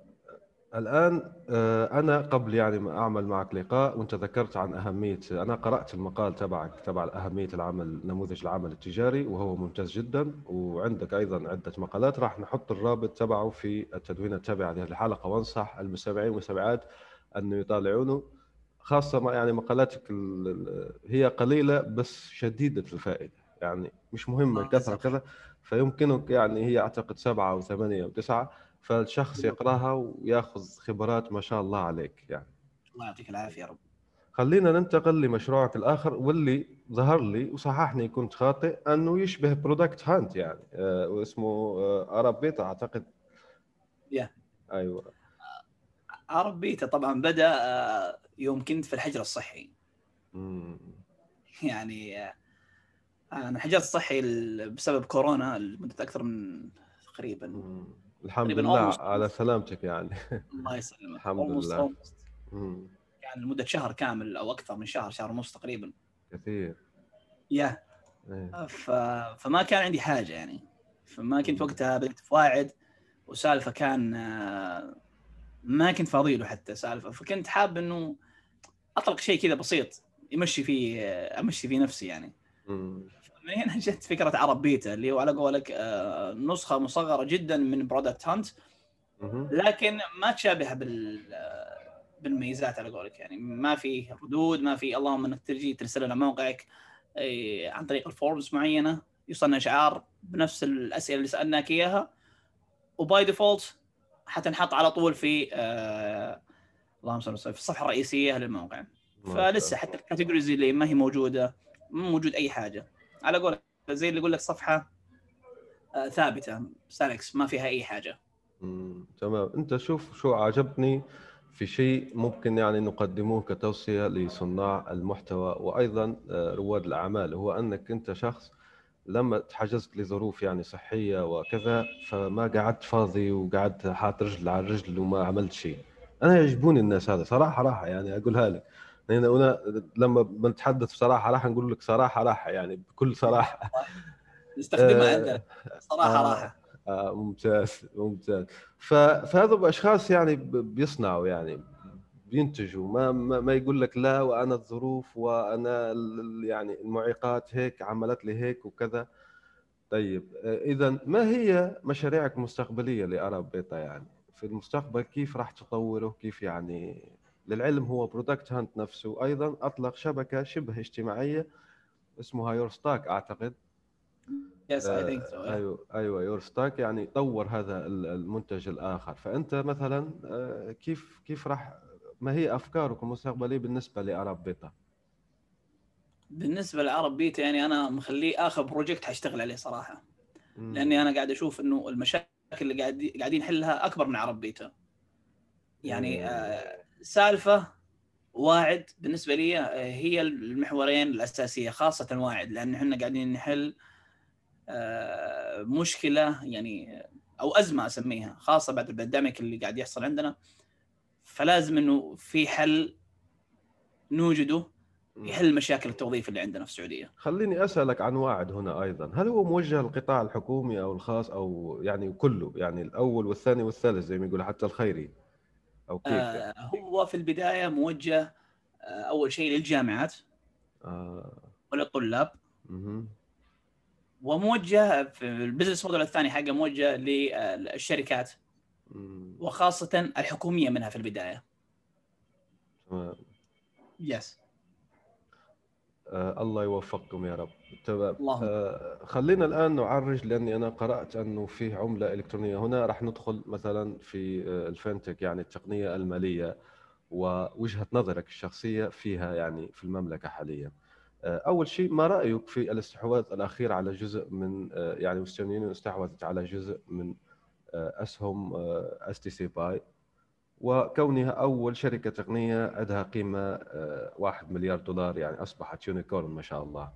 الآن آه، أنا قبل يعني ما أعمل معك لقاء وأنت ذكرت عن أهمية أنا قرأت المقال تبعك تبع أهمية العمل نموذج العمل التجاري وهو ممتاز جدا. وعندك أيضا عدة مقالات راح نحط الرابط تبعه في التدوين التابع لهذه الحلقة. وأنصح المستمعين والمستمعات أنه يطالعونه. خاصة ما يعني مقالاتك ال- ال- هي قليلة بس شديدة الفائدة. يعني مش مهمة الله الكثرة يجزاك. كذا فيمكنك يعني هي أعتقد سبعة أو ثمانية أو تسعة فالشخص يقراها وياخذ خبرات ما شاء الله عليك يعني الله يعطيك العافية يا رب خلينا ننتقل لمشروعك الآخر واللي ظهر لي وصححني كنت خاطئ أنه يشبه Product Hunt يعني آه واسمه آه Arab Beta أعتقد Yeah. أيوه عرب بيتا طبعا بدأ آه، يوم كنت في الحجر الصحي مم. يعني آه، أنا الحجر الصحي ال- بسبب كورونا لمدة أكثر من تقريبا مم. الحمد لله. على سلامتك يعني. الله يسلمك. الحمد لله. يعني لمدة شهر كامل أو أكثر من شهر شهر ونص تقريبا. كثير. يا إيه. ف... فما كان عندي حاجة يعني. فما كنت وقتها بديت واعد وسالفة كان آه، ما كنت فاضي له حتى سالفة. فكنت حاب إنه أطلق شيء كذا بسيط يمشي فيه آه، أمشي فيه نفسي يعني. من هنا جت فكرة عرب بيتا اللي هو على قولك آه، نسخة مصغرة جدا من Product Hunt. لكن ما تشابه بال آه، بالميزات على قولك. يعني ما في ردود ما في اللهم إنك تجي ترسل لنا موقعك إيه، عن طريق ال forms معينة يوصلنا إشعار بنفس الأسئلة اللي سألناك إياها. و by default حتنحط على طول في آه اللهم صل في الصفحة الرئيسية للموقع. فلسه حتى ال categories اللي ما هي موجودة مو موجود أي حاجة. على قولك زي اللي يقول لك صفحة آه ثابتة. static ما فيها أي حاجة. تمام. أنت شوف شو عجبني في شيء ممكن يعني نقدموه كتوصية لصناع المحتوى وأيضا آه، رواد الأعمال هو أنك أنت شخص لما تحجزت لظروف يعني صحية وكذا فما قعدت فاضي وقعدت حاط رجل على رجل وما عملت شيء. أنا يعجبوني الناس هذا صراحة راحه يعني أقولها لك. هنا هنا لما بنتحدث بصراحة راح نقول لك صراحة راحة يعني بكل صراحة. <laughs> نستخدمها عندنا. صراحة آه راحة. آه ممتاز ممتاز. فهذا اشخاص يعني بيصنعوا يعني بينتجوا. ما ما, ما يقول لك لا وأنا الظروف وأنا يعني المعيقات هيك عملت لي هيك وكذا. طيب إذا ما هي مشاريعك المستقبلية ل Arab Beta يعني؟ في المستقبل كيف راح تطوره؟ كيف يعني للعلم هو Product Hunt نفسه. أيضا أطلق شبكة شبه اجتماعية اسمها Your Stack أعتقد. yes I think so أيوه أيوه Your Stack يعني طور هذا ال- المنتج الآخر. فأنت مثلا آه، كيف كيف راح ما هي أفكارك المستقبلية بالنسبة ل Arab Beta؟ بالنسبة للعرب بيتا يعني أنا مخليه آخر project حاشتغل عليه صراحة. لأني أنا قاعد أشوف إنه المشاكل اللي قاعد قاعدين نحلها أكبر من عرب بيتا. يعني آه، سالفة واعد بالنسبة لي آه، هي المحورين الأساسية خاصة واعد لأن إحنا قاعدين نحل آه، مشكلة يعني أو أزمة أسميها خاصة بعد البانديميك اللي قاعد يحصل عندنا. فلازم إنه في حل نوجده يحل مشاكل التوظيف اللي عندنا في السعودية. خليني أسألك عن واعد هنا أيضا. هل هو موجه للقطاع الحكومي أو الخاص أو يعني كله يعني الأول والثاني والثالث زي ما يقولوا حتى الخيري؟ أو كيف يعني؟ آه، هو في البداية موجه آه، أول شيء للجامعات آه. وللطلاب مهم. وموجه في ال business model الثاني حقه موجه للشركات. وخاصة الحكومية منها في البداية تمام yes آه الله يوفقكم يا رب تمام. آه خلينا الآن نعرج لأني أنا قرأت أنه في عملة إلكترونية. هنا راح ندخل مثلا في آه ال fintech يعني التقنية المالية ووجهة نظرك الشخصية فيها يعني في المملكة حاليا. آه أول شيء ما رأيك في الاستحواذ الأخير على جزء من آه يعني ويسترن يونيون استحوذت على جزء من آه أسهم STC Pay؟ وكونها أول شركة تقنية عندها قيمة آه، واحد مليار دولار يعني أصبحت unicorn ما شاء الله.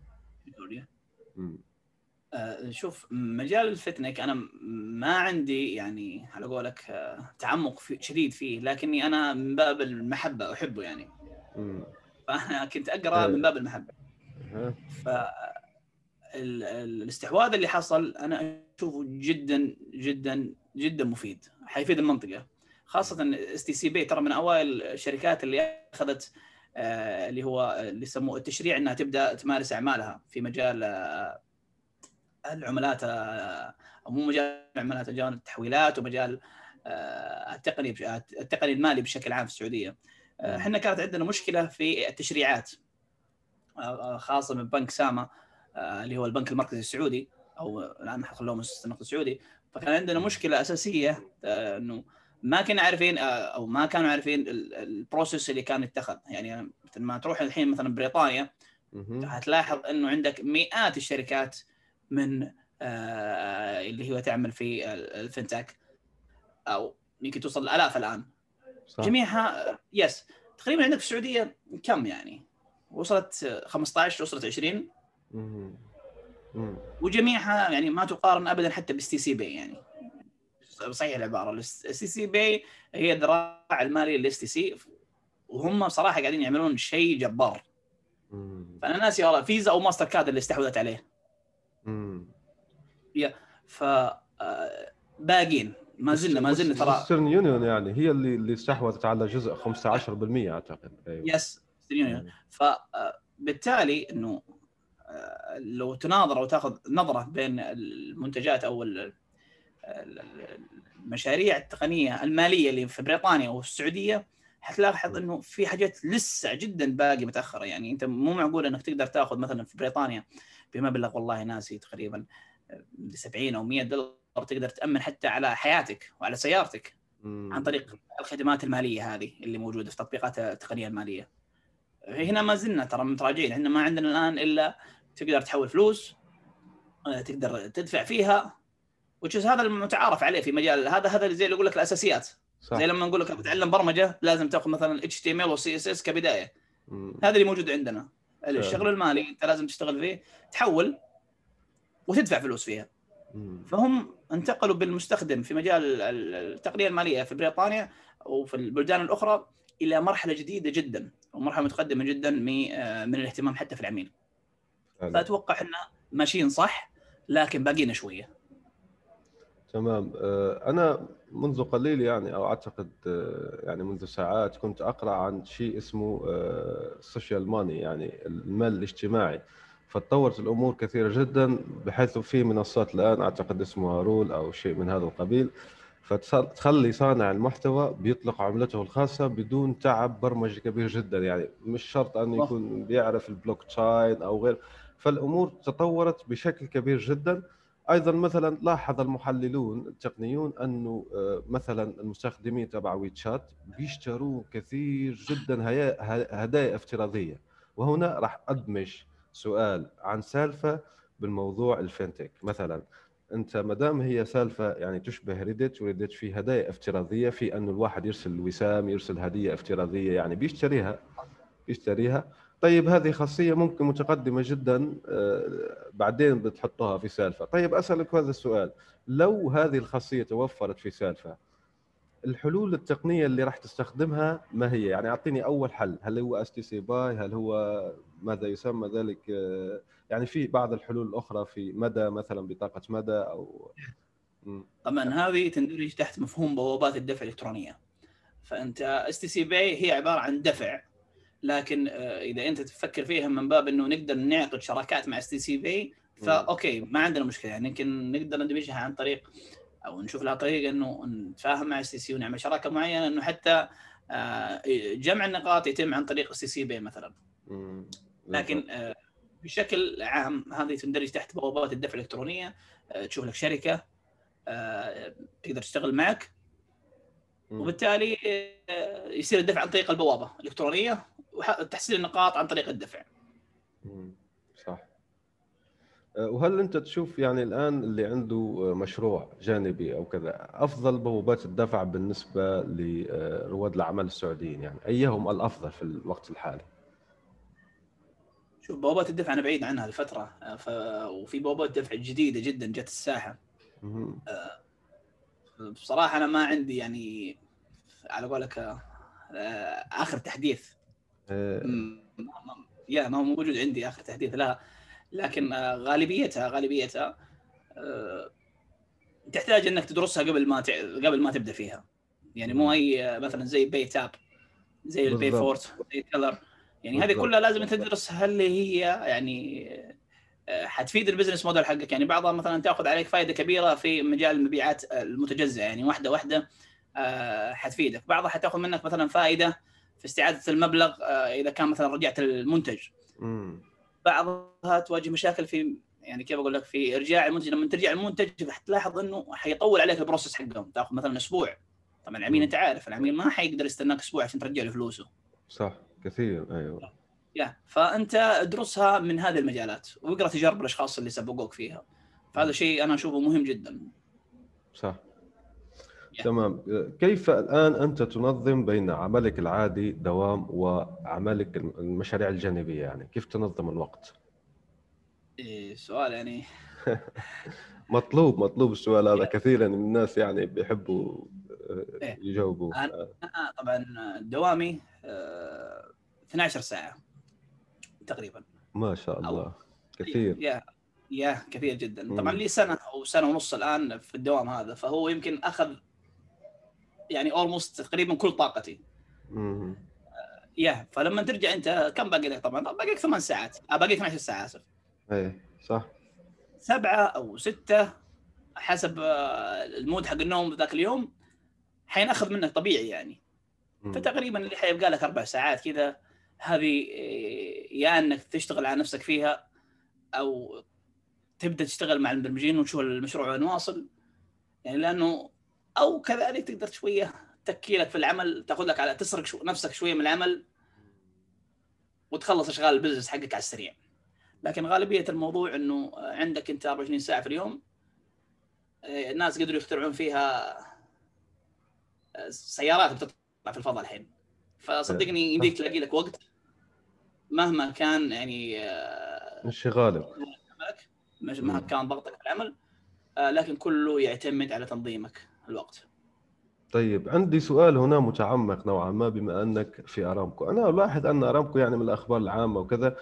مم. آه، شوف مجال الفتنك أنا ما عندي يعني على قولك آه، تعمق في شديد فيه لكني أنا من باب المحبة أحبه يعني. فأنا كنت أقرأ من باب المحبة؟ ف ال- الاستحواذ اللي حصل أنا أشوفه جدا جدا جدا مفيد حيفيد المنطقة خاصة STC Pay ترى من أوائل الشركات اللي أخذت آه، اللي هو اللي يسموه التشريع إنها تبدأ تمارس أعمالها في مجال آه، العملات آه، أو مو مجال العملات مجال التحويلات ومجال آه، التقني التقني المالي بشكل عام في السعودية. آه، إحنا كانت عندنا مشكلة في التشريعات آه، خاصة من بنك ساما آه، اللي هو البنك المركزي السعودي أو الآن خلوه مؤسسة النقد السعودي. فكان عندنا مشكلة أساسية آه، إنه ما كنا عارفين آه، أو ما كانوا عارفين ال- البروسيس اللي كان يتخذ. يعني مثل ما تروح الحين مثلا بريطانيا مهم. حتلاحظ إنه عندك مئات الشركات من آه، اللي هي تعمل في ال- الفنتك أو يمكن توصل الالاف الآن. صح. جميعها yes تقريبا عندك في السعودية كم يعني؟ وصلت آه، 15 وصلت 20 مهم. مم. وجميعها يعني ما تقارن ابدا حتى بال STC Pay يعني. صحيح العبارة. ال STC Pay هي الذراع المالي لل STC وهم صراحة قاعدين يعملون شيء جبار. فأنا ناسي والله فيزا أو ماستر كارد اللي استحوذت عليه. مم. ف آه، باقين ما زلنا ما زلنا ترى ويسترن يونيون يعني هي اللي اللي استحوذت على جزء 15% أعتقد. أيوه. يس يونيون. فبالتالي إنه آه، لو تناظر أو تأخذ نظرة بين المنتجات أو المشاريع التقنية المالية اللي في بريطانيا والسعودية حتلاحظ إنه في حاجات لسه جدا باقي متأخرة يعني أنت مو معقول إنك تقدر تأخذ مثلا في بريطانيا بمبلغ والله ناسي تقريبا 70 أو 100 دولار تقدر تأمن حتى على حياتك وعلى سيارتك. عن طريق الخدمات المالية هذه اللي موجودة في تطبيقات التقنية المالية. هنا ما زلنا ترى متراجعين، إحنا ما عندنا الآن إلا تقدر تحول فلوس آه، تقدر تدفع فيها وتشوف هذا المتعارف عليه في مجال هذا هذا زي اللي يقول لك الأساسيات. صح. زي لما نقول لك بتعلم برمجة لازم تاخذ مثلا اتش تي إم إل وسي إس إس كبداية. مم. هذا اللي موجود عندنا. الشغل المالي انت لازم تشتغل فيه تحول وتدفع فلوس فيها. فهم انتقلوا بالمستخدم في مجال التقنية المالية في بريطانيا وفي البلدان الأخرى إلى مرحلة جديدة جدا ومرحلة متقدمة جدا من الاهتمام حتى في العميل. فأتوقع إحنا ماشيين صح لكن باقينا شوية. تمام. آه، أنا منذ قليل يعني أو أعتقد آه، يعني منذ ساعات كنت أقرأ عن شيء اسمه السوشيال آه، ماني يعني المال الاجتماعي. فتطورت الأمور كثيرة جدا بحيث في منصات الآن أعتقد اسمها Roll أو شيء من هذا القبيل. فتخلي صانع المحتوى بيطلق عملته الخاصة بدون تعب برمجي كبير جدا. يعني مش شرط أن يكون بيعرف البلوك تشاين أو غير. فالأمور تطورت بشكل كبير جدا. أيضا مثلا لاحظ المحللون التقنيون أنه آه، مثلا المستخدمين تبع WeChat بيشتروا كثير جدا هدايا افتراضية. وهنا راح أدمج سؤال عن سالفة بالموضوع الفينتك. مثلا أنت ما دام هي سالفة يعني تشبه ريدت وريدت في هدايا افتراضية في انه الواحد يرسل وسام يرسل هدية افتراضية يعني بيشتريها بيشتريها طيب هذه خاصية ممكن متقدمة جدا آه، بعدين بتحطها في سالفة. طيب أسألك هذا السؤال. لو هذه الخاصية توفرت في سالفة الحلول التقنية اللي راح تستخدمها ما هي؟ يعني أعطيني أول حل. هل هو STC Pay؟ هل هو ماذا يسمى ذلك؟ آه، يعني في بعض الحلول الأخرى في مدى مثلا بطاقة مدى أو طبعا هذه تندرج تحت مفهوم بوابات الدفع الإلكترونية. فأنت STC Pay هي عبارة عن دفع. لكن آه، إذا أنت تفكر فيها من باب إنه نقدر نعقد شراكات مع STC Pay ف okay ما عندنا مشكلة. يعني يمكن نقدر ندمجها عن طريق أو نشوف لها طريقه إنه نتفاهم مع STC ونعمل شراكة معينة إنه حتى آه، جمع النقاط يتم عن طريق STC Pay مثلا. لكن آه، بشكل عام هذه تندرج تحت بوابات الدفع الإلكترونية. تشوف لك شركة تقدر تشتغل معك. وبالتالي يصير الدفع عن طريق البوابة الإلكترونية وتحصيل النقاط عن طريق الدفع. صح. أه، وهل أنت تشوف يعني الآن اللي عنده مشروع جانبي أو كذا أفضل بوابات الدفع بالنسبة لرواد الأعمال السعوديين يعني أيهم الأفضل في الوقت الحالي؟ شوف بوابات الدفع أنا بعيد عنها لفترة ف... وفي بوابات دفع جديدة جدا جت الساحة. بصراحة أنا ما عندي يعني على قولك آخر تحديث. آه. يا ما هو موجود عندي آخر تحديث. لها لكن آه، غالبيتها غالبيتها آه، تحتاج إنك تدرسها قبل ما قبل ما تبدأ فيها. يعني مو أي مثلا زي PayTabs زي ال Payfort زي Telr يعني هذه كلها لازم تدرس هل هي يعني حتفيد ال business model حقك. يعني بعضها مثلا تأخذ عليك فائده كبيرة في مجال المبيعات المتجزئة. يعني واحدة واحدة حتفيدك. بعضها حتأخذ منك مثلا فائده في استعادة المبلغ آه، إذا كان مثلا رجعت المنتج. بعضها تواجه مشاكل في يعني كيف أقول لك في إرجاع المنتج. لما ترجع المنتج حتلاحظ إنه حيطول عليك البروسيس حقهم. تأخذ مثلا أسبوع. طبعا العميل أنت عارف العميل ما حيقدر يستناك أسبوع عشان ترجع له فلوسه. صح كثير. أيوه. يا فأنت ادرسها من هذه المجالات واقرأ تجارب الأشخاص اللي سبقوك فيها. فهذا شيء أنا أشوفه مهم جدا. صح. تمام. كيف الآن أنت تنظم بين عملك العادي دوام وعملك المشاريع الجانبية يعني؟ كيف تنظم الوقت؟ إيه سؤال يعني. <laughs> مطلوب مطلوب السؤال هذا كثيرا. من الناس يعني بيحبوا إيه. يجاوبوا. أنا طبعا دوامي 12 آه، ساعة. تقريبا. ما شاء الله. كثير. yeah yeah كثير جدا. طبعا لي سنة أو سنة ونص الآن في الدوام هذا فهو يمكن أخذ يعني almost تقريبا كل طاقتي. امم yeah فلما ترجع أنت كم باقي لك؟ طبعا باقي لك ثمان ساعات. آه باقي 12 ساعة آسف. إيه صح. سبعة أو ستة حسب آه، ال mood حق النوم ذاك اليوم حيناخذ منك طبيعي يعني. مم. فتقريبا اللي حيبقى لك أربع ساعات كذا. هذه آه، يا إنك تشتغل على نفسك فيها أو تبدأ تشتغل مع المبرمجين وتشوف المشروع وين واصل. يعني لأنه أو كذلك تقدر شوية تكيلك في العمل تاخذ لك على تسرق شو نفسك شوية من العمل وتخلص أشغال البزنس حقك على السريع. لكن غالبية الموضوع إنه عندك أنت 24 ساعة في اليوم آه، الناس قدروا يخترعون فيها آه، سيارات بتطلع في الفضاء الحين. فصدقني يمديك تلاقي لك وقت مهما كان يعني انشغالك آه، مهما كان ضغطك في العمل آه، لكن كله يعتمد على تنظيمك الوقت. طيب عندي سؤال هنا متعمق نوعا ما بما أنك في أرامكو. أنا ألاحظ أن أرامكو يعني من الأخبار العامة وكذا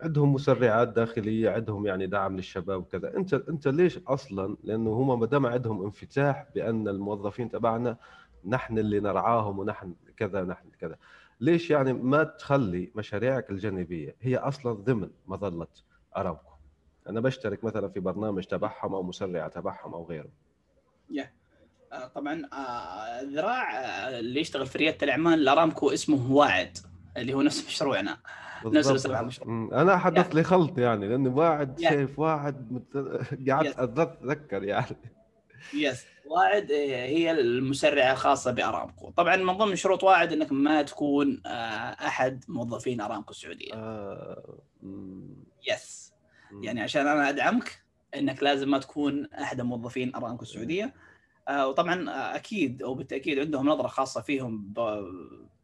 عندهم مسرعات داخلية عندهم يعني دعم للشباب وكذا. أنت أنت ليش أصلا؟ لأنه هم ما دام عندهم انفتاح بأن الموظفين تبعنا نحن اللي نرعاهم ونحن كذا نحن كذا. ليش يعني ما تخلي مشاريعك الجانبية هي أصلا ضمن مظلة أرامكو؟ أنا بشترك مثلا في برنامج تبعهم أو مسرعه تبعهم أو غيره. yeah. آه، طبعا آه، ذراع آه، اللي يشتغل في ريادة الأعمال الارامكو اسمه واعد اللي هو نفس مشروعنا. نفس أنا حدث. لي خلط يعني لأني واعد. شايف واعد مت... قعدت أتذكر يعني. يس واعد هي المسرعة الخاصة بأرامكو. طبعا من ضمن شروط واعد إنك ما تكون أحد موظفين أرامكو السعودية. آه... يس يعني عشان أنا أدعمك إنك لازم ما تكون أحد موظفين أرامكو السعودية. آه، وطبعا آه، أكيد أو بالتأكيد عندهم نظرة خاصة فيهم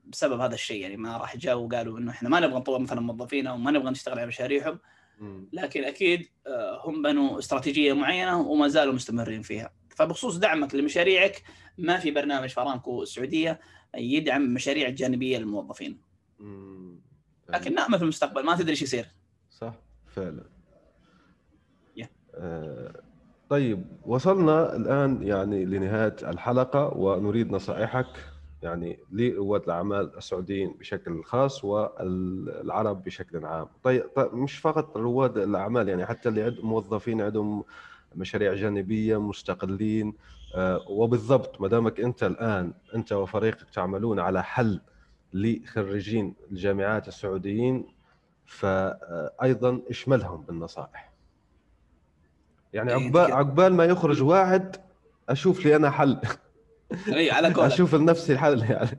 بسبب هذا الشيء. يعني ما راح جاءوا وقالوا إنه إحنا ما نبغى نطور مثلا موظفينا وما نبغى نشتغل على مشاريعهم. لكن أكيد آه، هم بنوا استراتيجية معينة وما زالوا مستمرين فيها. فبخصوص دعمك لمشاريعك ما في برنامج فرانكو السعودية يدعم مشاريع الجانبيه للموظفين. لكن نامل في المستقبل ما تدري إيش يصير. صح فعلا. yeah. طيب وصلنا الآن يعني لنهاية الحلقة ونريد نصائحك يعني لرواد الأعمال السعوديين بشكل خاص والعرب بشكل عام. طيب, طيب مش فقط رواد الأعمال يعني حتى اللي عندهم موظفين عندهم مشاريع جانبية مستقلين آه، وبالضبط ما دامك أنت الآن أنت وفريقك تعملون على حل لخريجين الجامعات السعوديين فأيضا اشملهم بالنصائح. يعني إيه، عقبال عقبال ما يخرج واحد أشوف لي أنا حل. اي على قولك <laughs> أشوف لنفسي الحل يعني.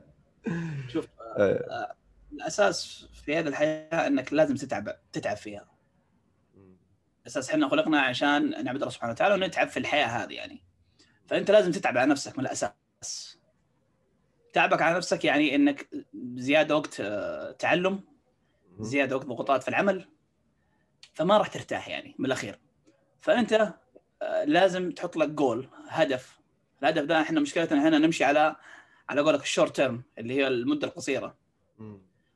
شوف آه. آه، الأساس في هذه الحياة إنك لازم تتعب تتعب فيها. أساس إحنا خلقنا عشان نعبد الله سبحانه وتعالى ونتعب في الحياة هذه يعني. فأنت لازم تتعب على نفسك من الأساس. تعبك على نفسك يعني إنك زيادة وقت آه، تعلم زيادة وقت ضغوطات في العمل. فما راح ترتاح يعني من الأخير. فأنت آه، لازم تحط لك جول هدف. الهدف ده إحنا مشكلتنا هنا نمشي على على قولك الشورت تيرم اللي هي المدة القصيرة.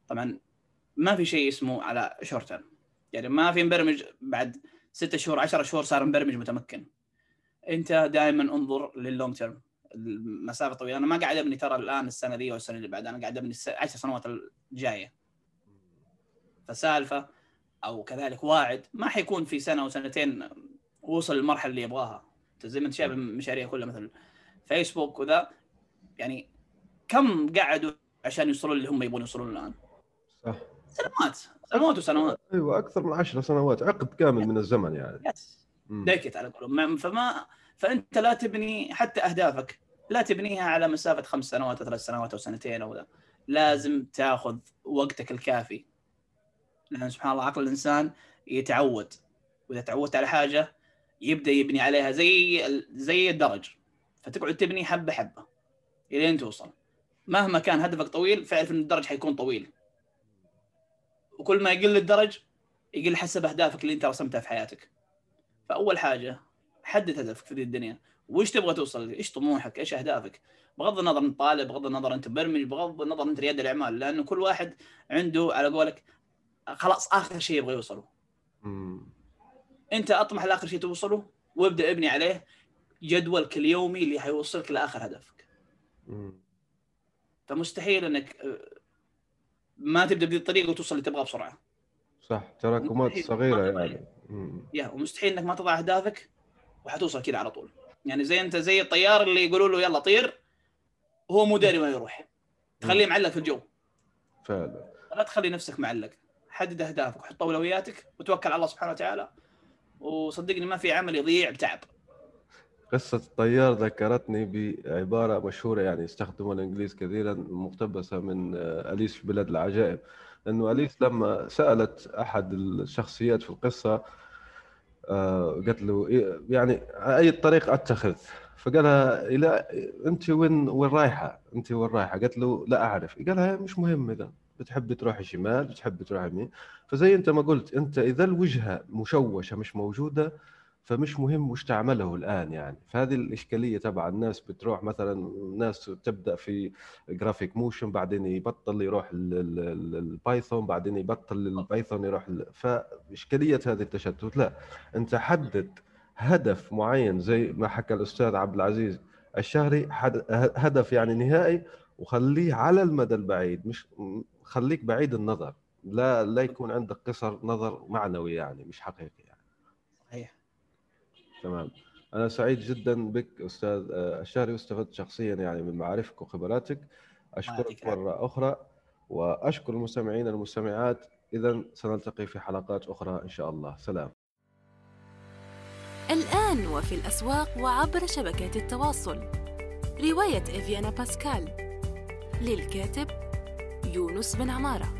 طبعا ما في شيء اسمه على short term يعني ما في مبرمج بعد ستة شهور 10 شهور صار مبرمج متمكن. انت دائما انظر لل long term المسافة طويلة. أنا ما قاعد أبني ترى الآن السنة ذي أو السنة اللي بعدها أنا قاعد أبني 10 سنوات الجاية. فسالفة أو كذلك واعد ما حيكون في سنة أو سنتين وصل للمرحلة اللي يبغاها. زي ما أنت شايف المشاريع كلها مثل فيسبوك وذا. يعني كم قعدوا عشان يوصلوا اللي هم يبغون يوصلون الآن؟ صح. سنوات سنوات وسنوات. أيوه أكثر من عشر سنوات عقد كامل من الزمن يعني. yes decade على قولهم. فما فأنت لا تبني حتى أهدافك لا تبنيها على مسافة خمس سنوات أو ثلاث سنوات أو سنتين أو ذا. لازم تاخذ وقتك الكافي. لأن سبحان الله عقل الإنسان يتعود. وإذا تعودت على حاجة يبدأ يبني عليها زي زي الدرج. فتقعد تبني حبة حبة إلين توصل. مهما كان هدفك طويل فاعرف إن الدرج حيكون طويل. وكل ما يقل الدرج يقل حسب أهدافك اللي أنت رسمتها في حياتك. فأول حاجة حدد هدفك في الدنيا. وش تبغى توصل إيش طموحك؟ إيش أهدافك؟ بغض النظر أنت طالب بغض النظر أنت مبرمج بغض النظر أنت ريادة الأعمال. لأنه كل واحد عنده على قولك خلاص آخر شيء يبغى يوصله. أنت أطمح لآخر شيء توصله وابدأ ابني عليه جدولك اليومي اللي حيوصلك لآخر هدفك. فمستحيل إنك ما تبدأ بهذه الطريقة وتوصل اللي تبغاه بسرعة. صح تراكمات صغيرة يعني. يا ومستحيل إنك ما تضع أهدافك وحتوصل كذا على طول. يعني زي أنت زي الطيار اللي يقولوا له يلا طير وهو مو داري وين يروح. تخليه معلق في الجو. فعلا. لا تخلي نفسك معلق. حدد أهدافك وحط اولوياتك وتوكل على الله سبحانه وتعالى وصدقني ما في عمل يضيع بتعب قصة الطيار ذكرتني بعبارة مشهورة يعني يستخدمها الإنجليز كثيرا مقتبسة من آه، أليس في بلاد العجائب لأنه أليس لما سألت أحد الشخصيات في القصة آه، قالت له إيه، يعني أي طريق أتخذ فقالها إلى أنت وين وين رايحة؟ أنت وين رايحة؟ قالت له لا أعرف قالها مش مهم إذا بتحب تروح شمال بتحب تروح يمين فزي أنت ما قلت أنت إذا الوجهة مشوشة مش موجودة فمش مهم وش تعمله الآن يعني. فهذه الإشكالية تبع الناس بتروح مثلا ناس تبدأ في graphic motion بعدين يبطل يروح ال Python بعدين يبطل ال Python يروح فاشكاليه هذه التشتت. لا أنت حدد هدف معين زي ما حكى الأستاذ عبد العزيز الشهري هدف يعني نهائي وخليه على المدى البعيد مش خليك بعيد النظر. لا لا يكون عندك قصر نظر معنوي يعني مش حقيقي يعني. صحيح. تمام. أنا سعيد جدا بك أستاذ آه، الشهري واستفدت شخصيا يعني من معارفك وخبراتك. أشكرك مرة أخرى وأشكر المستمعين والمستمعات اذا سنلتقي في حلقات أخرى إن شاء الله. سلام. الآن وفي الأسواق وعبر شبكات التواصل. رواية إفيانا باسكال للكاتب يونس بن عمارة.